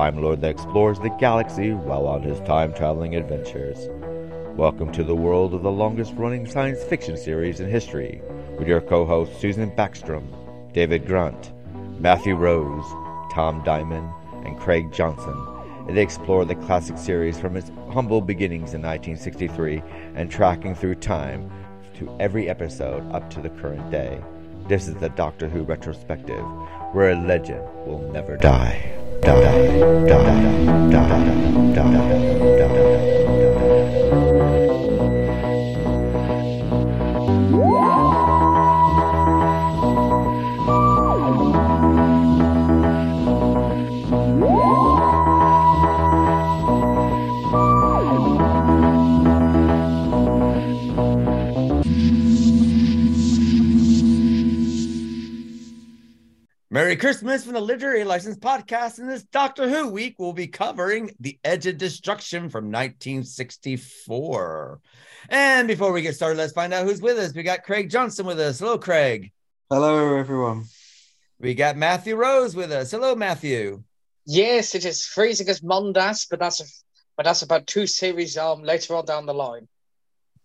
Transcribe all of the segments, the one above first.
Time Lord that explores the galaxy while on his time traveling adventures. Welcome to the world of the longest running science fiction series in history, with your co hosts Susan Backstrom, David Grunt, Matthew Rose, Tom Diamond, and Craig Johnson. They explore the classic series from its humble beginnings in 1963 and tracking through time to every episode up to the current day. This is the Doctor Who retrospective, where a legend will never die. Die, die, die, die, die, die. Merry Christmas from the Literary License Podcast. In this Doctor Who week, we'll be covering The Edge of Destruction from 1964. And before we get started, let's find out who's with us. We got Craig Johnson with us. Hello, Craig. Hello, everyone. We got Matthew Rose with us. Hello, Matthew. Yes, it is freezing as Mondas, but that's a, but that's about two series um later on down the line.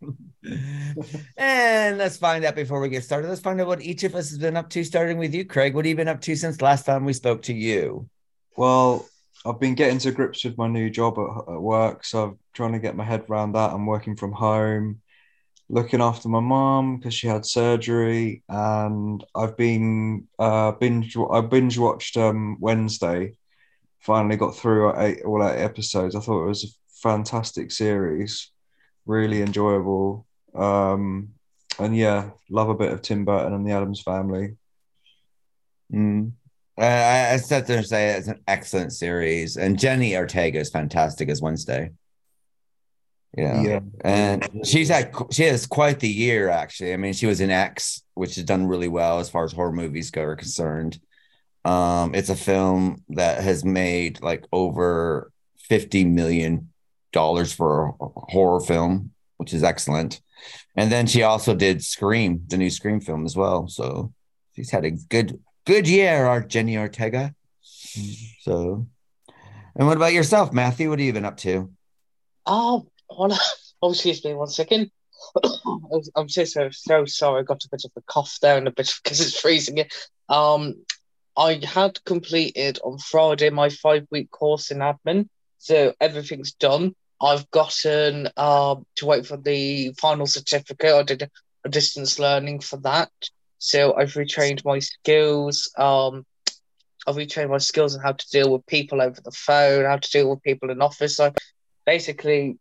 and let's find out before we get started. Let's find out what each of us has been up to, starting with you, Craig. What have you been up to since last time we spoke to you? Well, I've been getting to grips with my new job at, at work, so I'm trying to get my head around that. I'm working from home, looking after my mom because she had surgery, and I've been uh, binge. I binge watched um, Wednesday. Finally got through eight, all eight episodes. I thought it was a fantastic series, really enjoyable. Um, and yeah, love a bit of Tim Burton and the Addams Family. Mm. Uh, I, I sat there and say it's an excellent series, and Jenny Ortega is fantastic as Wednesday. Yeah. Yeah. and she's had she has quite the year actually. I mean, she was in X, which has done really well as far as horror movies go are concerned. Um, it's a film that has made like over fifty million dollars for a horror film, which is excellent. And then she also did Scream, the new Scream film as well. So she's had a good good year, our Jenny Ortega. So, and what about yourself, Matthew? What have you been up to? Oh, well, oh, excuse me one second. I'm so, so so sorry. I got a bit of a cough there and a bit because it's freezing here. Um, I had completed on Friday my five week course in admin, so everything's done. I've gotten um to wait for the final certificate. I did a distance learning for that, so I've retrained my skills. Um, I've retrained my skills on how to deal with people over the phone, how to deal with people in office. So basically,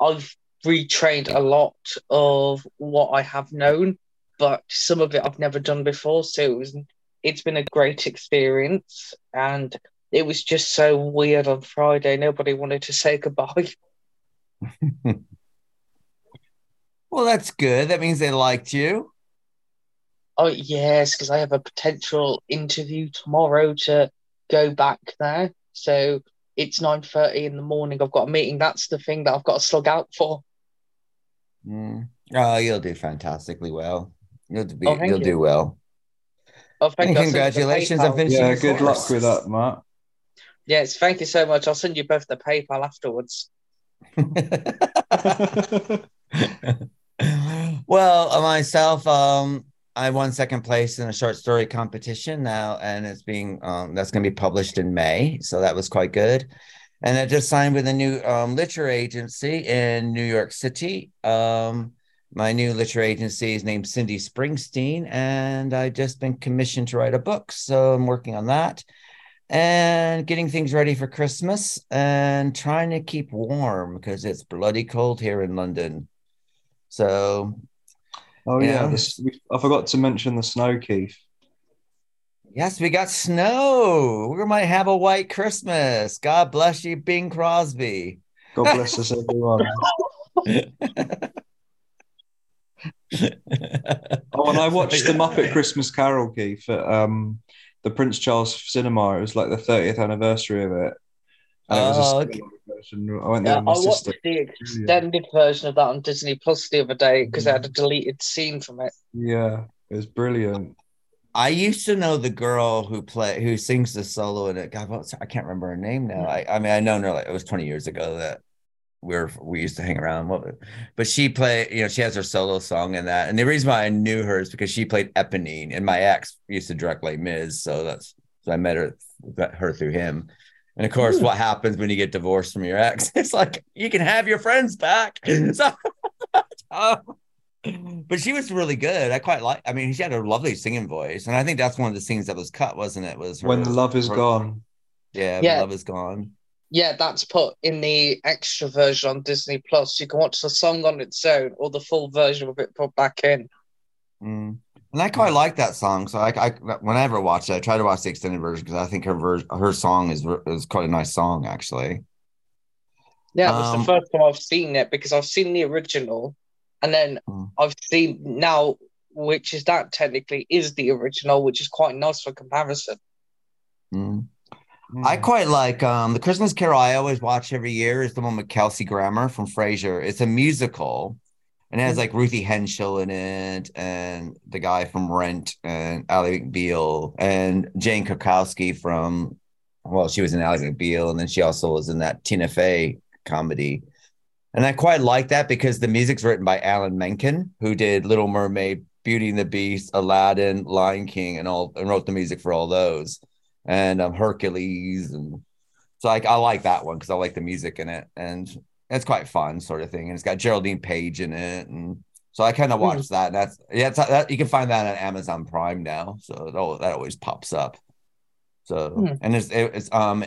I've retrained a lot of what I have known, but some of it I've never done before. So it was it's been a great experience and it was just so weird on Friday. Nobody wanted to say goodbye. Well, that's good. That means they liked you. Oh yes, because I have a potential interview tomorrow to go back there. So it's nine thirty in the morning. I've got a meeting. That's the thing that I've got to slug out for. Mm. Oh, you'll do fantastically well. You'll be, Oh, you'll you. do well. Oh, thank And you. I'll send you the congratulations on finishing Yeah, good course. luck with that, Matt. Yes, thank you so much. I'll send you both the PayPal afterwards. well, uh, myself, um, I won second place in a short story competition now, and it's being um, that's going to be published in May, so that was quite good. And I just signed with a new um, literature agency in New York City. Um, my new literature agency is named Cindy Springsteen, and I just been commissioned to write a book, so I'm working on that and getting things ready for Christmas and trying to keep warm because it's bloody cold here in London. So, Oh Yeah. this, we, I forgot to mention the snow, Keith. yes, we got snow. We might have a white Christmas. God bless you, Bing Crosby. God bless us, everyone. Oh, and I watched the Muppet Christmas Carol, Keith, at um, the Prince Charles Cinema. It was like the 30th anniversary of it. And it was a Oh, version. I went there Yeah, I with my watched sister. the extended version of that on Disney Plus the other day because I had a mm. deleted scene from it. Yeah, it was brilliant. I used to know the girl who play who sings the solo in it. God, what's I can't remember her name now. Mm. I, I mean, I know her like it was 20 years ago that we are we used to hang around. But she played, you know, she has her solo song in that. And the reason why I knew her is because she played Eponine, and my ex used to direct Les Mis, so that's so I met her her through him. And of course, Ooh. what happens when you get divorced from your ex? It's like you can have your friends back. So, um, but she was really good. I quite like. I mean, she had a lovely singing voice, and I think that's one of the scenes that was cut, wasn't it? Was her, when the love is her, gone. Yeah, yeah, love is gone. Yeah, that's put in the extra version on Disney Plus. You can watch the song on its own or the full version of it put back in. Mm. And I quite like that song. So I, I whenever I watch it, I try to watch the extended version because I think her ver- her song is is quite a nice song actually. Yeah, um, the first time I've seen it because I've seen the original, and then mm. I've seen now, which is that technically is the original, which is quite nice for comparison. Mm. Mm. I quite like um, the Christmas Carol. I always watch every year is the one with Kelsey Grammer from Frasier. It's a musical and it has like Ruthie Henshall in it, and the guy from Rent, and Ally McBeal, and Jane Krakowski from, well, she was in Ally McBeal, and then she also was in that Tina Fey comedy. And I quite like that because the music's written by Alan Menken, who did Little Mermaid, Beauty and the Beast, Aladdin, Lion King, and all, and wrote the music for all those, and um, Hercules, and so like I like that one because I like the music in it, and it's quite fun sort of thing and it's got geraldine page in it and so i kind of watched mm. that and that's yeah it's, that, you can find that on amazon prime now so it, that always pops up so mm. and it's it, it's um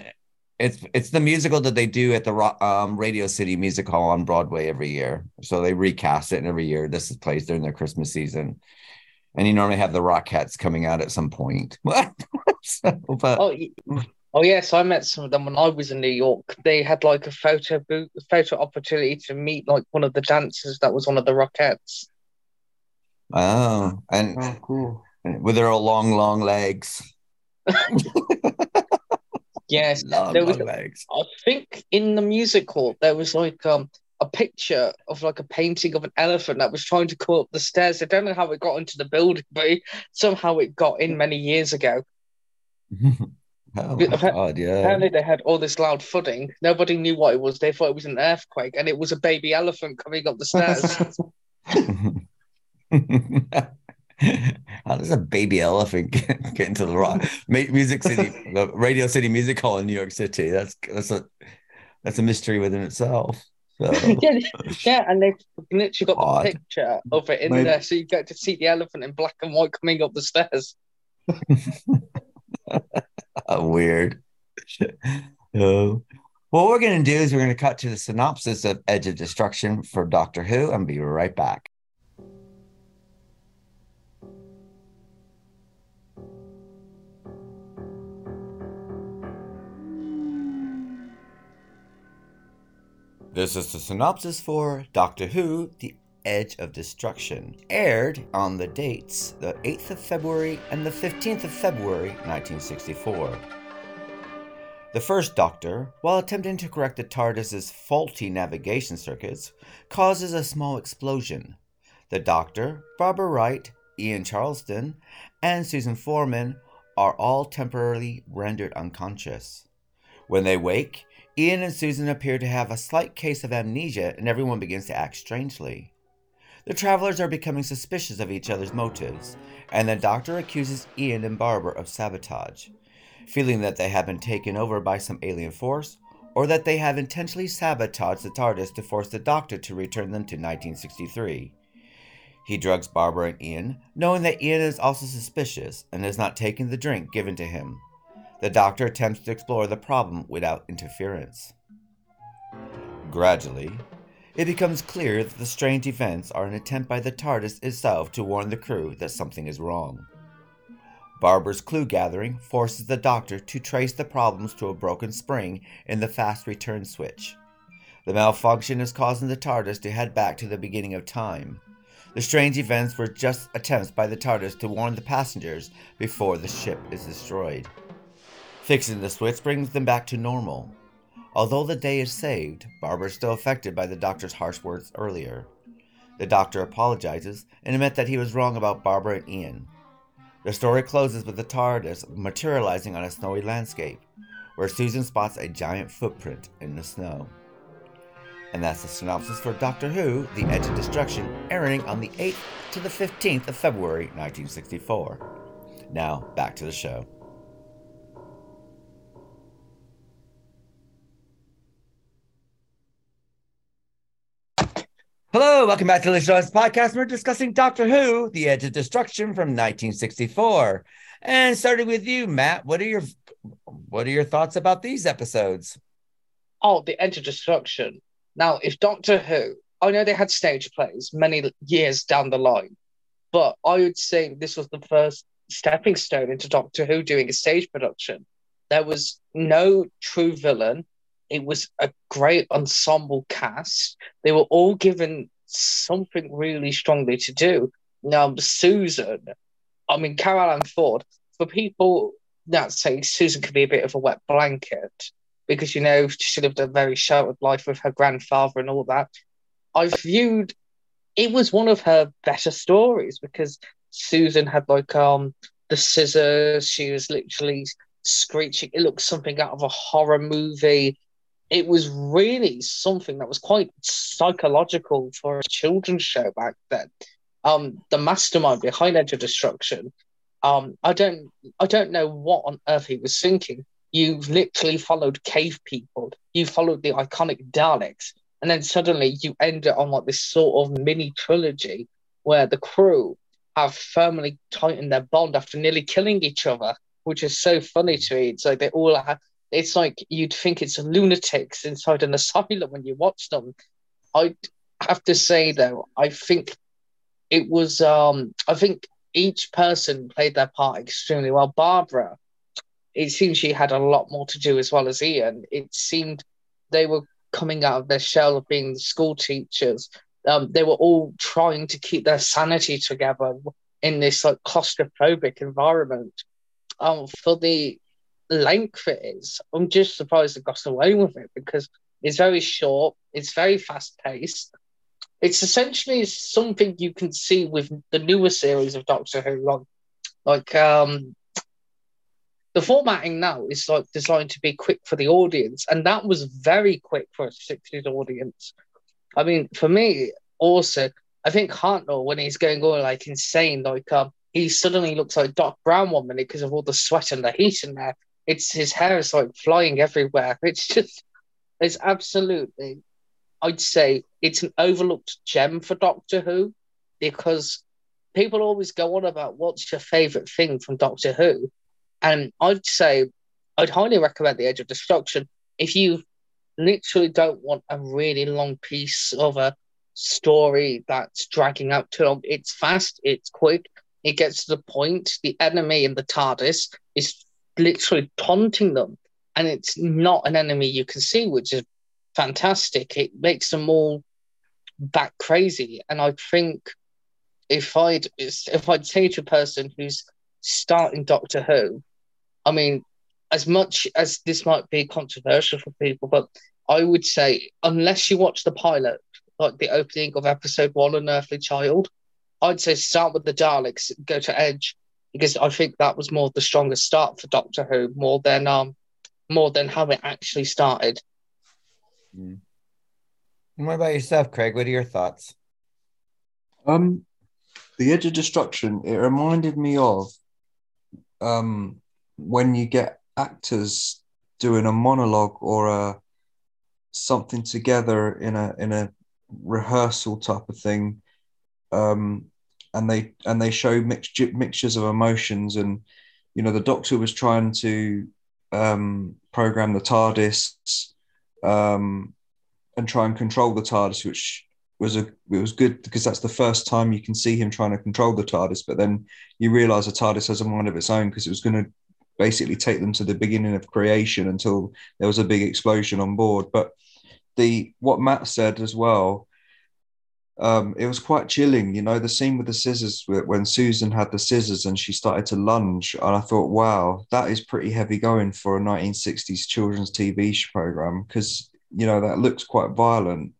it's it's the musical that they do at the um, radio city music hall on broadway every year so they recast it and every year this is plays during their christmas season and you normally have the rock rockettes coming out at some point so, but oh, Oh yes, I met some of them when I was in New York. They had like a photo booth, photo opportunity to meet like one of the dancers that was one of the Rockettes. Oh, and oh, cool. With their long, long legs. yes, long, there was. Long legs. I think in the musical there was like um a picture of like a painting of an elephant that was trying to go up the stairs. I don't know how it got into the building, but somehow it got in many years ago. Oh my god, yeah. Apparently they had all this loud thudding. Nobody knew what it was. They thought it was an earthquake, and it was a baby elephant coming up the stairs. How does a baby elephant get, get into the rock? Music City, the uh, Radio City Music Hall in New York City. That's that's a that's a mystery within itself. So. yeah, yeah, and they've literally got Odd. the picture of it in Maybe. there, so you get to see the elephant in black and white coming up the stairs. Weird. oh. What we're going to do is we're going to cut to the synopsis of Edge of Destruction for Doctor Who and be right back. This is the synopsis for Doctor Who, The Edge of Destruction, aired on the dates the 8th of February and the 15th of February 1964. The first Doctor, while attempting to correct the TARDIS's faulty navigation circuits, causes a small explosion. The Doctor, Barbara Wright, Ian Chesterton, and Susan Foreman are all temporarily rendered unconscious. When they wake, Ian and Susan appear to have a slight case of amnesia and everyone begins to act strangely. The travelers are becoming suspicious of each other's motives, and the doctor accuses Ian and Barbara of sabotage, feeling that they have been taken over by some alien force, or that they have intentionally sabotaged the TARDIS to force the doctor to return them to 1963. He drugs Barbara and Ian, knowing that Ian is also suspicious and is not taking the drink given to him. The doctor attempts to explore the problem without interference. Gradually, it becomes clear that the strange events are an attempt by the TARDIS itself to warn the crew that something is wrong. Barbara's clue gathering forces the Doctor to trace the problems to a broken spring in the fast return switch. The malfunction is causing the TARDIS to head back to the beginning of time. The strange events were just attempts by the TARDIS to warn the passengers before the ship is destroyed. Fixing the switch brings them back to normal, Although the day is saved, Barbara is still affected by the doctor's harsh words earlier. The doctor apologizes and admits that he was wrong about Barbara and Ian. The story closes with the TARDIS materializing on a snowy landscape, where Susan spots a giant footprint in the snow. And that's the synopsis for Doctor Who The Edge of Destruction, airing on the 8th to the 15th of February 1964. Now, back to the show. Hello, welcome back to the show's podcast. We're discussing Doctor Who, The Edge of Destruction from 1964. And starting with you, Matt, what are your what are your thoughts about these episodes? Oh, The Edge of Destruction. Now, if Doctor Who, I know they had stage plays many years down the line, but I would say this was the first stepping stone into Doctor Who doing a stage production. There was no true villain it was a great ensemble cast. They were all given something really strongly to do. Now, Susan, I mean, Carole Ann Ford, for people that say Susan could be a bit of a wet blanket because, you know, she lived a very sheltered life with her grandfather and all that. I viewed it was one of her better stories because Susan had like um the scissors, she was literally screeching. It looked something out of a horror movie it was really something that was quite psychological for a children's show back then. Um, the mastermind behind Edge of Destruction, um, I don't, I don't know what on earth he was thinking. You literally followed cave people, you followed the iconic Daleks, and then suddenly you end it on like this sort of mini trilogy where the crew have firmly tightened their bond after nearly killing each other, which is so funny to me. It's like they all have it's like you'd think it's lunatics inside an asylum when you watch them. I have to say though, I think it was um I think each person played their part extremely well. Barbara, it seems she had a lot more to do as well as Ian. It seemed they were coming out of their shell of being school teachers. Um, they were all trying to keep their sanity together in this like claustrophobic environment. Um, for the length it is, I'm just surprised it got away with it because it's very short, it's very fast paced. It's essentially something you can see with the newer series of Doctor Who, like, like um, the formatting now is like designed to be quick for the audience, and that was very quick for a 60s audience. I mean, for me, also, I think Hartnell, when he's going all like insane, like um, he suddenly looks like Doc Brown one minute because of all the sweat and the heat in there, it's his hair is like flying everywhere. It's just, it's absolutely, I'd say it's an overlooked gem for Doctor Who because people always go on about what's your favorite thing from Doctor Who. And I'd say I'd highly recommend The Edge of Destruction if you literally don't want a really long piece of a story that's dragging out too long. It's fast, it's quick, it gets to the point. The enemy in the TARDIS is literally taunting them. And it's not an enemy you can see, which is fantastic. It makes them all back crazy. And I think if I'd if I'd say to a person who's starting Doctor Who, I mean, as much as this might be controversial for people, but I would say unless you watch the pilot, like the opening of episode one, An Earthly Child, I'd say start with the Daleks, go to Edge, because I think that was more the strongest start for Doctor Who, more than um, more than how it actually started. Mm. What about yourself, Craig? What are your thoughts? Um, the Edge of Destruction. It reminded me of um when you get actors doing a monologue or a something together in a in a rehearsal type of thing um and they and they show mixed mixtures of emotions and you know the doctor was trying to um, program the TARDIS um, and try and control the TARDIS, which was a it was good because that's the first time you can see him trying to control the TARDIS. But then you realise the TARDIS has a mind of its own because it was going to basically take them to the beginning of creation until there was a big explosion on board. But the what Matt said as well um, it was quite chilling. You know, the scene with the scissors when Susan had the scissors and she started to lunge, and I thought, wow, that is pretty heavy going for a 1960s children's TV program because you know that looks quite violent.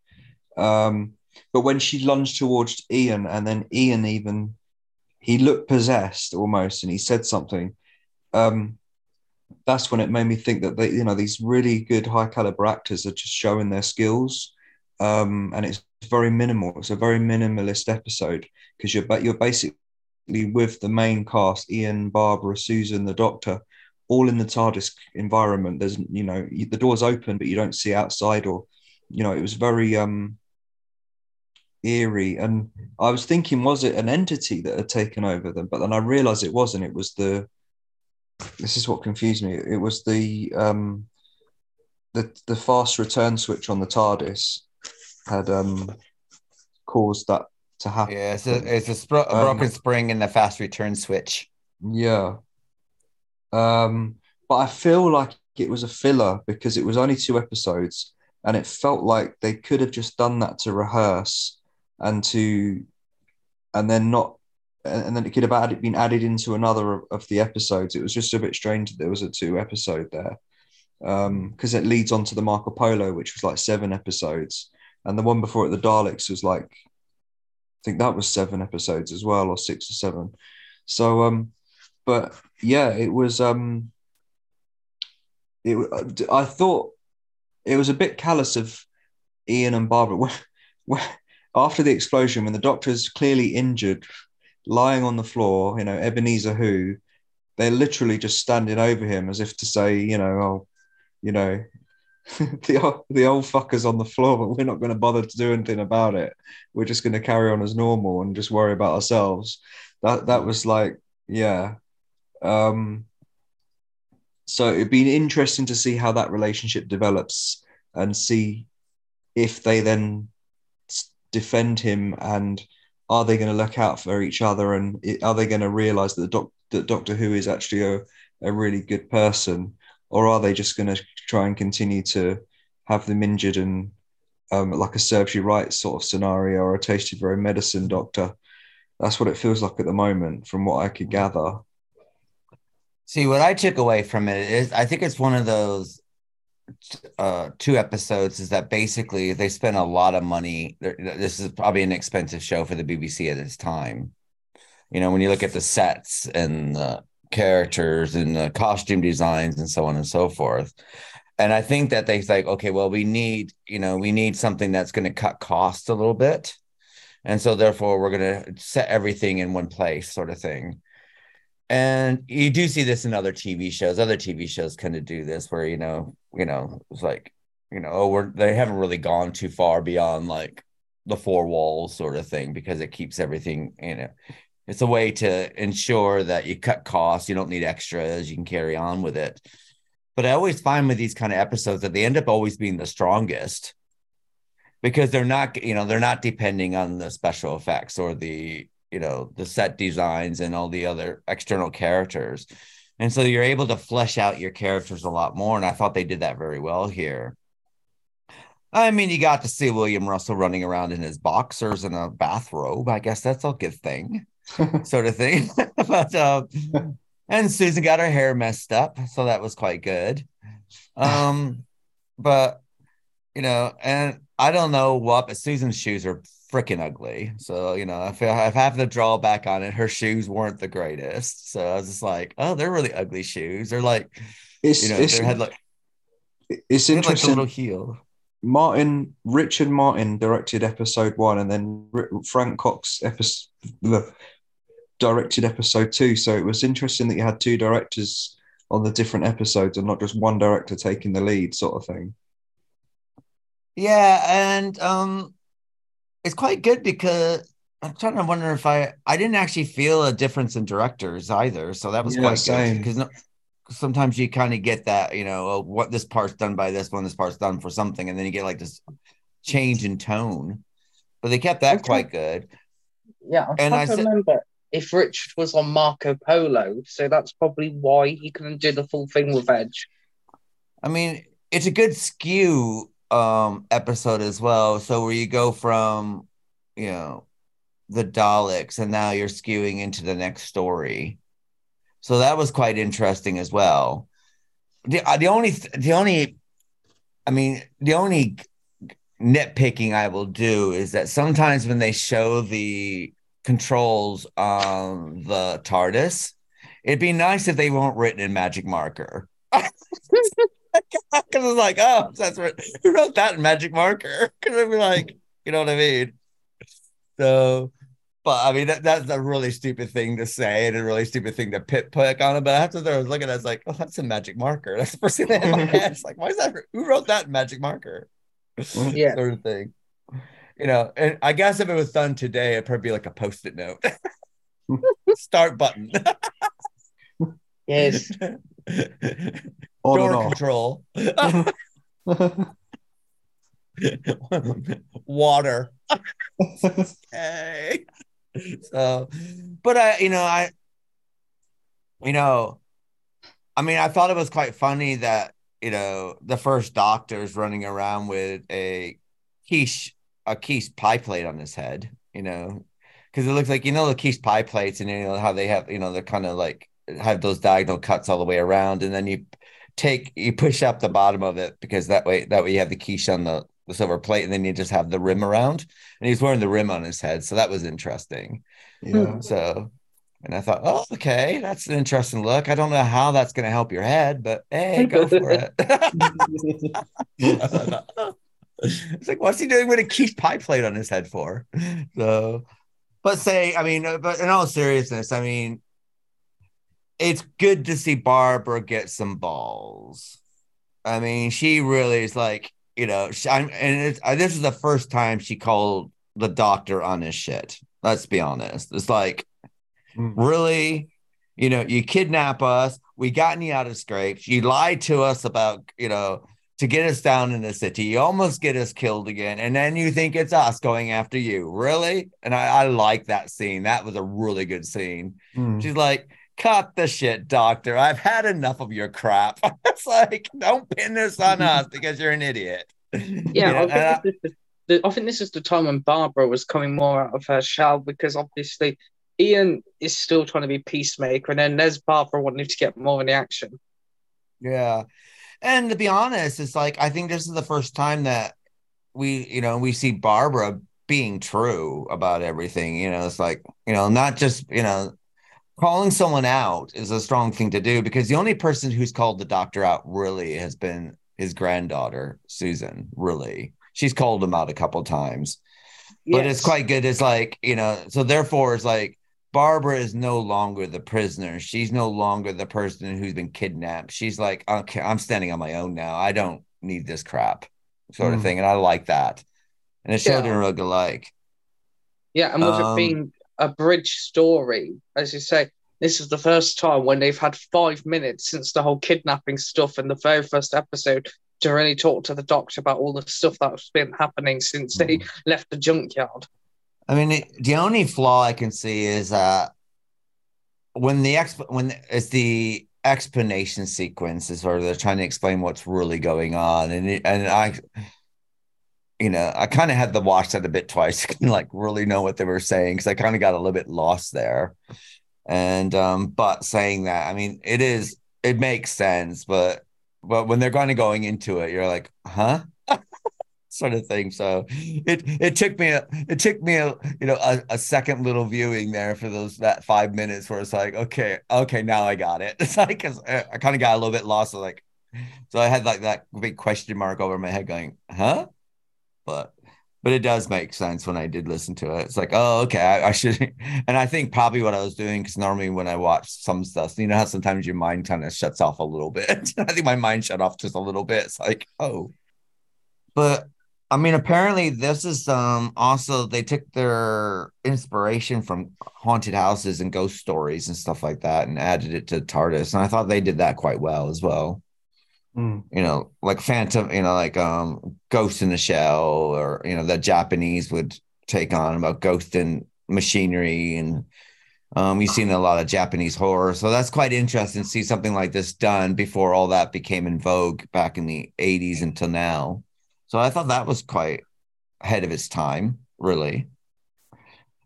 Um, but when she lunged towards Ian, and then Ian even he looked possessed almost, and he said something. Um, that's when it made me think that they, you know, these really good high caliber actors are just showing their skills, um, and it's very minimal. It's a very minimalist episode because you're you're basically with the main cast: Ian, Barbara, Susan, the Doctor, all in the TARDIS environment. There's you know the door's open, but you don't see outside, or you know it was very um eerie. And I was thinking, was it an entity that had taken over them? But then I realized it wasn't. It was the this is what confused me. It was the um the the fast return switch on the TARDIS had um caused that to happen. Yeah, it's a, it's a, spro- a broken um, spring in the fast return switch. Yeah. Um, but I feel like it was a filler because it was only two episodes and it felt like they could have just done that to rehearse and to and then not and then it could have added, been added into another of the episodes. It was just a bit strange that there was a two episode there because um, it leads on to the Marco Polo, which was like seven episodes, and the one before it, the Daleks, was like I think that was seven episodes as well, or six or seven. So, um, but yeah, it was. Um, it I thought it was a bit callous of Ian and Barbara. Where, where, after the explosion, when the doctor's clearly injured, lying on the floor, you know, Ebenezer who, they're literally just standing over him as if to say, you know, oh, you know, the, the old fucker's on the floor, but we're not going to bother to do anything about it. We're just going to carry on as normal and just worry about ourselves. That that was like, yeah. Um, so it'd be interesting to see how that relationship develops and see if they then defend him and are they going to look out for each other and are they going to realize that, doc, that Doctor Who is actually a, a really good person or are they just going to try and continue to have them injured and um, like a you right sort of scenario or a tasty very medicine doctor that's what it feels like at the moment from what I could gather see what I took away from it is I think it's one of those uh, two episodes is that basically they spent a lot of money. This is probably an expensive show for the BBC at this time. You know, when you look at the sets and the characters and the costume designs and so on and so forth. And I think that they like, okay, well, we need, you know, we need something that's going to cut costs a little bit. And so therefore we're going to set everything in one place, sort of thing and you do see this in other TV shows. Other TV shows kind of do this, where you know, you know, it's like, you know, oh, we're they haven't really gone too far beyond like the four walls sort of thing because it keeps everything, you know, it's a way to ensure that you cut costs. You don't need extras. You can carry on with it. But I always find with these kind of episodes that they end up always being the strongest because they're not, you know, they're not depending on the special effects or the you know the set designs and all the other external characters and so you're able to flesh out your characters a lot more and i thought they did that very well here i mean you got to see william russell running around in his boxers and a bathrobe i guess that's a good thing sort of thing but um and susan got her hair messed up so that was quite good um but you know and i don't know what but susan's shoes are freaking ugly. So, you know, if I have the drawback on it, her shoes weren't the greatest. So I was just like, oh, they're really ugly shoes. They're like, it's, you know, they had like, it's interesting. Like little heel. Martin, Richard Martin directed episode one, and then Frank Cox episode, directed episode two. So it was interesting that you had two directors on the different episodes and not just one director taking the lead, sort of thing. Yeah, and um, it's quite good because I'm trying to wonder if I I didn't actually feel a difference in directors either, so that was yeah, quite same. good because no, sometimes you kind of get that you know oh, what this part's done by this one, this part's done for something, and then you get like this change in tone. But they kept that quite good. Yeah, I'm and I said, remember if Richard was on Marco Polo, so that's probably why he couldn't do the full thing with Edge. I mean, it's a good skew um episode as well. So where you go from, you know, the Daleks and now you're skewing into the next story. So that was quite interesting as well. The uh, the only the only I mean, the only nitpicking I will do is that sometimes when they show the controls um the TARDIS. It'd be nice if they weren't written in magic marker. Because it's like, oh, that's what who wrote that in magic marker? Because it'd be like, you know what I mean? So, but I mean, that, that's a really stupid thing to say and a really stupid thing to pit pick on it. But after that, I was looking at it, I was like, oh, that's a magic marker. That's the first thing that hit my head. It's like, why is that? Who wrote that in magic marker? Yeah. sort of thing. You know, and I guess if it was done today, it'd probably be like a post-it note. Start button. Yes. On and Door off. control. Water. Okay. So, but I, you know, I, you know, I mean, I thought it was quite funny that you know the first doctor's running around with a quiche, a quiche pie plate on his head. You know, because it looks like you know the quiche pie plates, and you know how they have, you know, they're kind of like have those diagonal cuts all the way around, and then you take you push up the bottom of it because that way that way you have the quiche on the, the silver plate, and then you just have the rim around. And he's wearing the rim on his head, so that was interesting. yeah. Hmm. So, and I thought, oh, okay, that's an interesting look. I don't know how that's going to help your head, but hey, go for it. it's like, what's he doing with a quiche pie plate on his head for? So, but say, I mean, uh, but in all seriousness, I mean, it's good to see Barbara get some balls. I mean, she really is like, you know, she, I'm, and it's, uh, this is the first time she called the doctor on his shit. Let's be honest. It's like, Mm. really, you know, you kidnap us. We gotten you out of scrapes. You lied to us about, you know, to get us down in the city. You almost get us killed again. And then you think it's us going after you. Really? And I, I like that scene. That was a really good scene. Mm. She's like, cut the shit, doctor. I've had enough of your crap. it's like, don't pin this on us because you're an idiot. Yeah, You know, I, and I- think this is the, I think this is the time when Barbara was coming more out of her shell because obviously Ian is still trying to be peacemaker, and then there's Barbara wanting to get more in the action. Yeah. And to be honest, it's like I think this is the first time that we, you know, we see Barbara being true about everything. You know, it's like, you know, not just, you know, calling someone out is a strong thing to do because the only person who's called the doctor out really has been his granddaughter, Susan, really. She's called him out a couple times but it's quite good. It's like, you know, so therefore it's like Barbara is no longer the prisoner. She's no longer the person who's been kidnapped. She's like, okay, I'm standing on my own now. I don't need this crap, sort of Mm. thing. And I like that. And it showed Yeah. in real like. Yeah, and with Um, it being a bridge story, as you say, this is the first time when they've had five minutes since the whole kidnapping stuff in the very first episode to really talk to the doctor about all the stuff that's been happening since they Mm. left the junkyard. I mean, it, the only flaw I can see is uh when the exp when it's the explanation sequence is where they're trying to explain what's really going on, and it, and I, you know, I kind of had to watch that a bit twice to like really know what they were saying because I kind of got a little bit lost there. And um, but saying that, I mean, it is it makes sense, but but when they're kind of going into it, you're like, huh? Sort of thing. So it it took me a it took me a you know a, a second little viewing there for those that five minutes where it's like okay okay now I got it. It's like 'cause uh, I, I kind of got a little bit lost. Like so I had like that big question mark over my head going huh, but but it does make sense when I did listen to it. It's like oh okay I, I should and I think probably what I was doing because normally when I watch some stuff you know how sometimes your mind kind of shuts off a little bit. I think my mind shut off just a little bit. It's like oh but I mean, apparently this is um also they took their inspiration from haunted houses and ghost stories and stuff like that and added it to TARDIS. And I thought they did that quite well as well. Mm. You know, like Phantom, you know, like um Ghost in the Shell, or you know, the Japanese would take on about ghost and machinery and um, you've seen a lot of Japanese horror, so that's quite interesting to see something like this done before all that became in vogue back in the 80s until now. So I thought that was quite ahead of its time, really.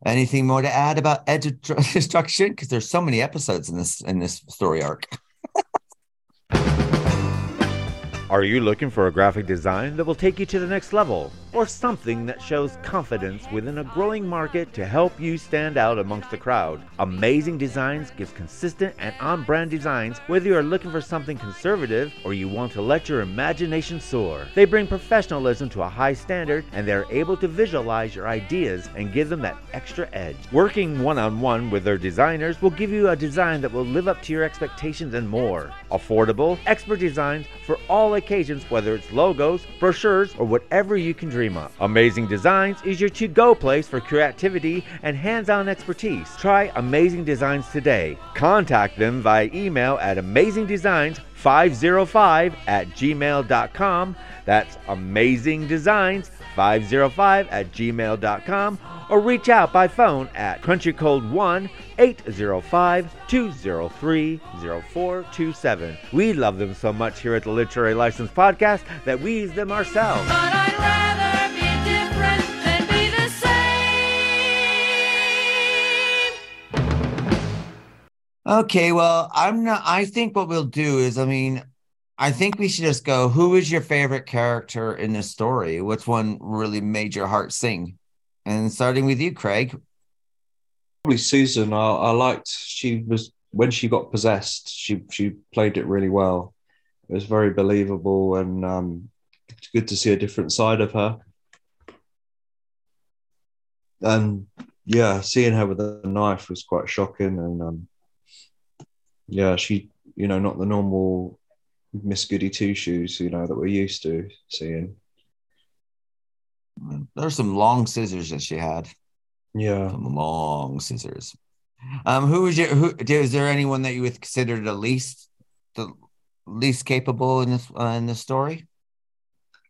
Anything more to add about Edge Destruction? Because there's so many episodes in this in this story arc. Are you looking for a graphic design that will take you to the next level? Or something that shows confidence within a growing market to help you stand out amongst the crowd? Amazing Designs gives consistent and on brand designs whether you are looking for something conservative or you want to let your imagination soar. They bring professionalism to a high standard and they're able to visualize your ideas and give them that extra edge. Working one on one with their designers will give you a design that will live up to your expectations and more. Affordable, expert designs for all occasions, whether it's logos, brochures, or whatever you can dream of. Amazing Designs is your to go place for creativity and hands on expertise. Try Amazing Designs today. Contact them via email at amazingdesigns505 at gmail.com. That's amazingdesigns505 at gmail.com or reach out by phone at country code 1 805 203 0427. We love them so much here at the Literary License Podcast that we use them ourselves. But I'd rather be different than be the same. Okay, well, I'm not. I think what we'll do is, I mean, I think we should just go. Who is your favorite character in this story? Which one really made your heart sing? And starting with you, Craig. Probably Susan. I, I liked she was when she got possessed. She she played it really well. It was very believable, and um, it's good to see a different side of her. And yeah, seeing her with a knife was quite shocking, and um, yeah, she you know not the normal Miss Goody Two Shoes you know that we're used to seeing. There's some long scissors that she had. Yeah. Some long scissors. Um, who was your who? Is there anyone that you would consider the least the least capable in this uh, in this story?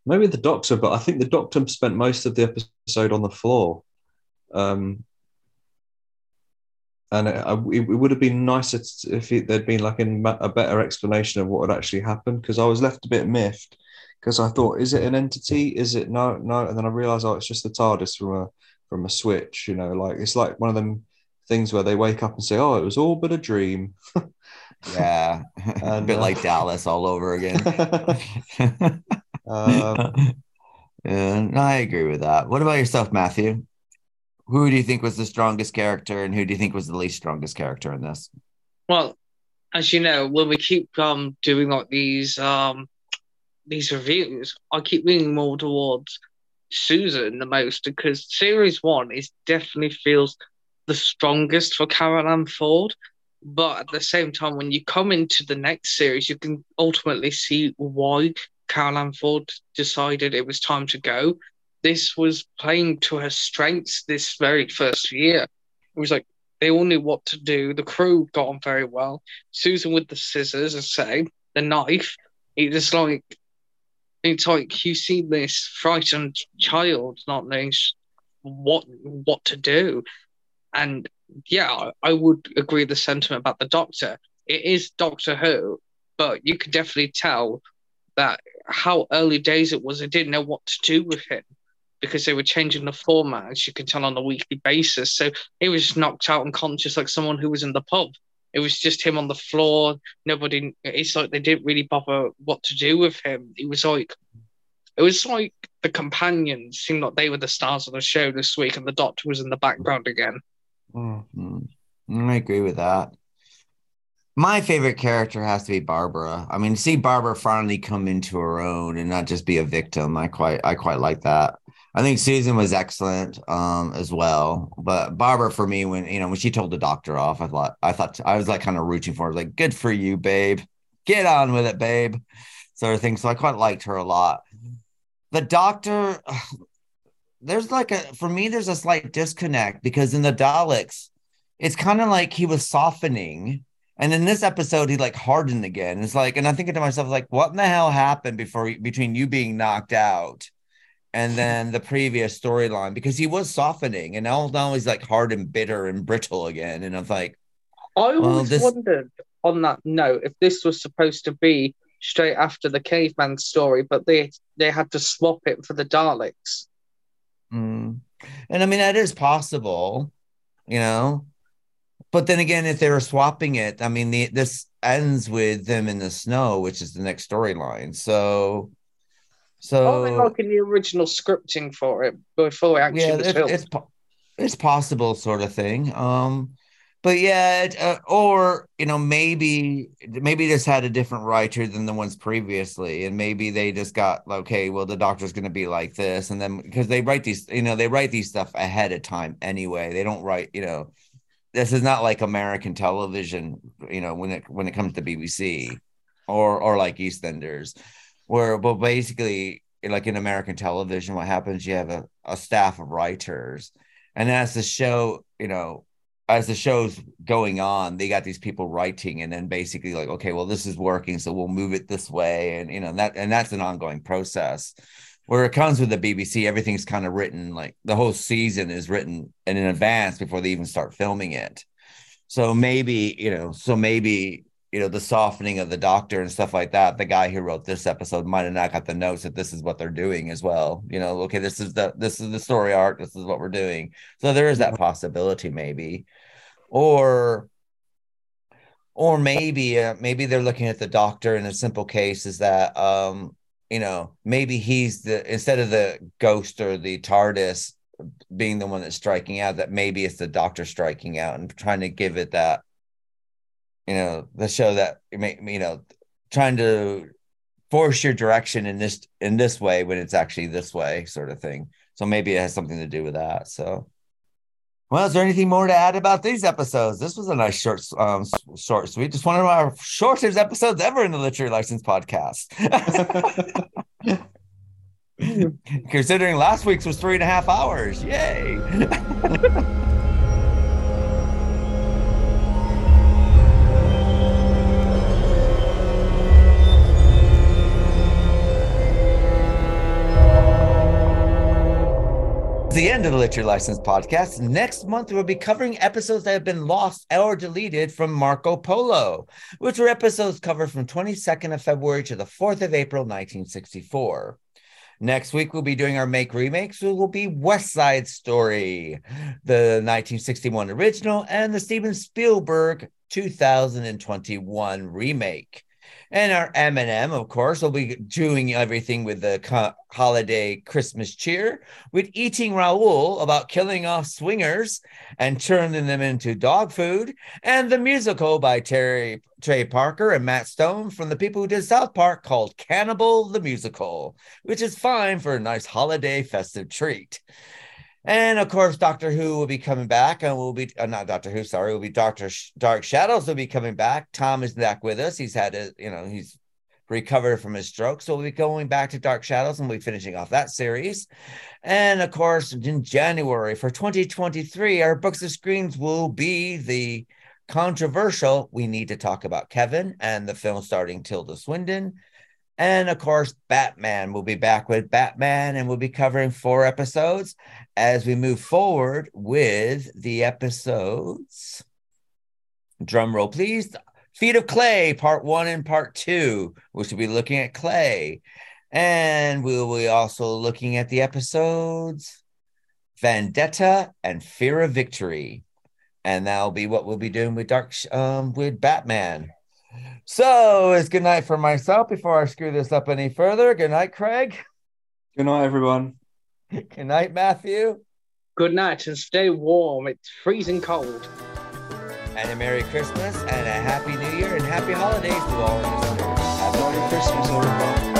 maybe the doctor, but I think the doctor spent most of the episode on the floor. Um, and it, it, would have been nicer if it, there'd been like an, a better explanation of what had actually happened because I was left a bit miffed because I thought, is it an entity? Is it no, no? And then I realized, oh, it's just the TARDIS from a from a switch. You know, like it's like one of them things where they wake up and say, oh, it was all but a dream. Yeah, a bit uh, like Dallas all over again. um, yeah, no, I agree with that. What about yourself, Matthew? Who do you think was the strongest character, and who do you think was the least strongest character in this? Well, as you know, when we keep um doing like these um these reviews, I keep leaning more towards Susan the most because series one is definitely feels the strongest for Carole Ann Ford. But at the same time, when you come into the next series, you can ultimately see why Carole Ann Ford decided it was time to go. This was playing to her strengths this very first year. It was like they all knew what to do. The crew got on very well. Susan with the scissors, I say, the knife. It just like it's like you see this frightened child not knowing what what to do, and yeah, I- would agree the sentiment about the Doctor. It is Doctor Who, but you could definitely tell that how early days it was. They didn't know what to do with him because they were changing the format, as you can tell on a weekly basis. So he was knocked out unconscious like someone who was in the pub. It was just him on the floor. Nobody. It's like they didn't really bother what to do with him. It was like, it was like the companions seemed like they were the stars of the show this week, and the Doctor was in the background again. mm, Mm, I agree with that. My favorite character has to be Barbara. I mean, see Barbara finally come into her own and not just be a victim. I quite, I quite like that. I think Susan was excellent um, as well, but Barbara for me, when you know when she told the doctor off, I thought, I thought I was like kind of rooting for her, like good for you, babe, get on with it, babe, sort of thing. So I quite liked her a lot. The doctor, there's like a for me, there's a slight disconnect because in the Daleks, it's kind of like he was softening. And in this episode, he like hardened again. It's like, and I'm thinking to myself, like, what in the hell happened before between you being knocked out and then the previous storyline? Because he was softening, and now now he's like hard and bitter and brittle again. And I'm like, I Well, always this- wondered on that note if this was supposed to be straight after the caveman story, but they they had to swap it for the Daleks. mm. and I mean that is possible, you know. but then again, if they were swapping it, I mean, the, this ends with them in the snow, which is the next storyline. So, so Oh, they're like in the original scripting for it before it actually yeah, was it, filmed. it's it's possible, sort of thing. Um, but yeah, it, uh, or you know, maybe maybe this had a different writer than the ones previously, and maybe they just got okay. Well, the doctor's going to be like this, and then because they write these, you know, they write these stuff ahead of time anyway. They don't write, you know, this is not like American television, you know, when it when it comes to BBC or or like EastEnders, where but basically like in American television, what happens? You have a, a staff of writers, and as the show, you know, as the show's going on, they got these people writing, and then basically like, okay, well, this is working, so we'll move it this way, and you know that, and that's an ongoing process. Where it comes with the BBC, everything's kind of written like the whole season is written in advance before they even start filming it. So maybe you know, so maybe you know the softening of the doctor and stuff like that. The guy who wrote this episode might have not got the notes that this is what they're doing as well. You know, okay, this is the this is the story arc. This is what we're doing. So there is that possibility, maybe, or or maybe uh, maybe they're looking at the doctor in a simple case is that um you know maybe he's the instead of the ghost or the TARDIS being the one that's striking out that maybe it's the doctor striking out and trying to give it that you know the show that you know trying to force your direction in this in this way when it's actually this way sort of thing. So maybe it has something to do with that. So well is there anything more to add about these episodes? This was a nice short um short sweet just one of our shortest episodes ever in the literary license podcast. Considering last week's was three and a half hours. Yay the end of the Literary License podcast. Next month, we'll be covering episodes that have been lost or deleted from Marco Polo, which were episodes covered from 22nd of February to the 4th of April, 1964. Next week, we'll be doing our make remakes. It will be West Side Story, the 1961 original, and the Steven Spielberg 2021 remake. And our M&M, of course, will be doing everything with the co- holiday Christmas cheer, with Eating Raoul about killing off swingers and turning them into dog food, and the musical by Terry Trey Parker and Matt Stone from the people who did South Park called Cannibal the Musical, which is fine for a nice holiday festive treat. And of course, Doctor Who will be coming back, and we'll be uh, not Doctor Who, sorry, will be Doctor Sh- Dark Shadows will be coming back. Tom is back with us. He's had a, you know, he's recovered from his stroke, so we'll be going back to Dark Shadows, and we'll be finishing off that series. And of course, in January for 2023, our books of screens will be the controversial. We need to talk about Kevin and the film starring Tilda Swinton. And of course, Batman will be back with Batman, and we'll be covering four episodes as we move forward with the episodes. Drum roll, please. Feet of Clay, part one and part two, which will be looking at Clay. And we will be also looking at the episodes Vendetta and Fear of Victory. And that'll be what we'll be doing with Dark um with Batman. So it's good night for myself before I screw this up any further. Good night, Craig. Good night, everyone. Good night, Matthew. Good night and stay warm. It's freezing cold. And a Merry Christmas and a Happy New Year and Happy Holidays to all listeners. Have a Merry Christmas, everyone.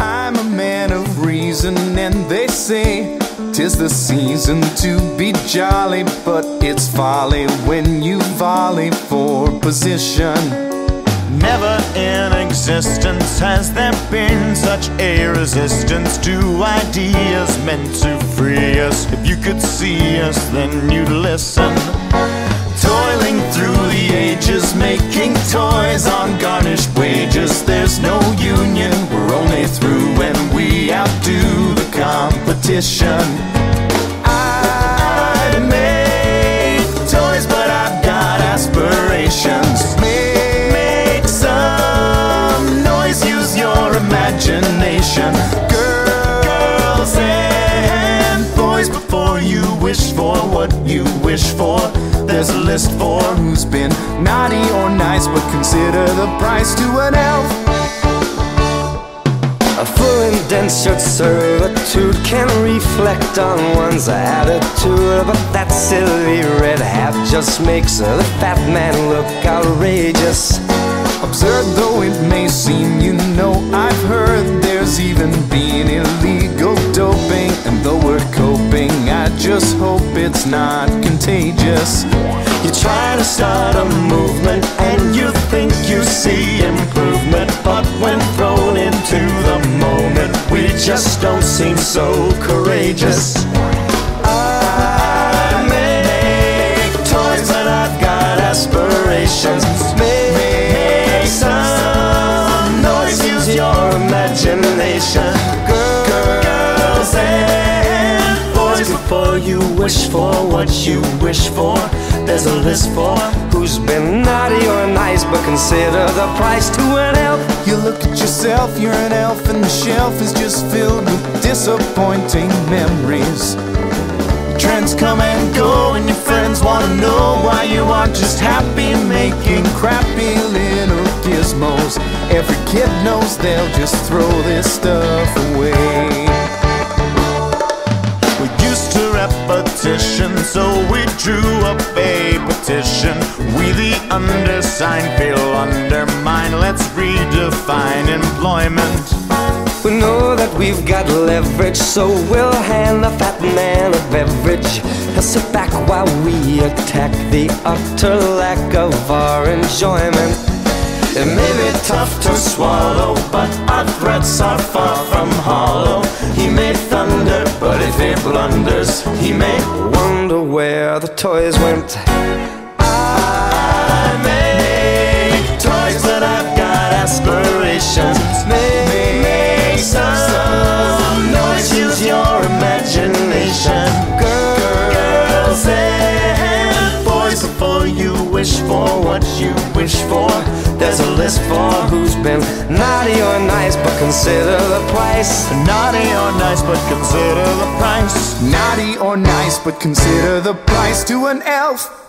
I'm a man of reason, and they say tis the season to be jolly, but it's folly when you volley for position. Never in existence has there been such a resistance to ideas meant to free us. If you could see us, then you'd listen. Toiling through the ages, making toys on garnished wages. There's no union, we're only through when we outdo the competition. Imagination. Girls and boys, before you wish for what you wish for, there's a list for who's been naughty or nice, but consider the price to an elf. A full indentured servitude can reflect on one's attitude, but that silly red hat just makes the fat man look outrageous. Absurd though it may seem, you know I've heard there's even been illegal doping, and though we're coping, I just hope it's not contagious. You try to start a movement and you think you see improvement, but when thrown into the moment, we just don't seem so courageous. I make toys, but I've got aspirations. Imagination. Girls and boys, before you wish for what you wish for, there's a list for who's been naughty or nice, but consider the price to an elf. You look at yourself, you're an elf, and the shelf is just filled with disappointing memories. Trends come and go, and your friends wanna know why you aren't just happy making crappy little gizmos. Every kid knows they'll just throw this stuff away. We used to repetition, so we drew up a petition. We, the undersigned, feel undermined. Let's redefine employment. We know that we've got leverage, so we'll hand the fat man a beverage. He'll sit back while we attack the utter lack of our enjoyment. It may be tough to swallow, but our threats are far from hollow. He may thunder, but if he blunders, he may wonder where the toys went. Wish for what you wish for, there's a list for who's been naughty or nice, but consider the price. Naughty or nice, but consider the price. Naughty or nice, but consider the price to an elf.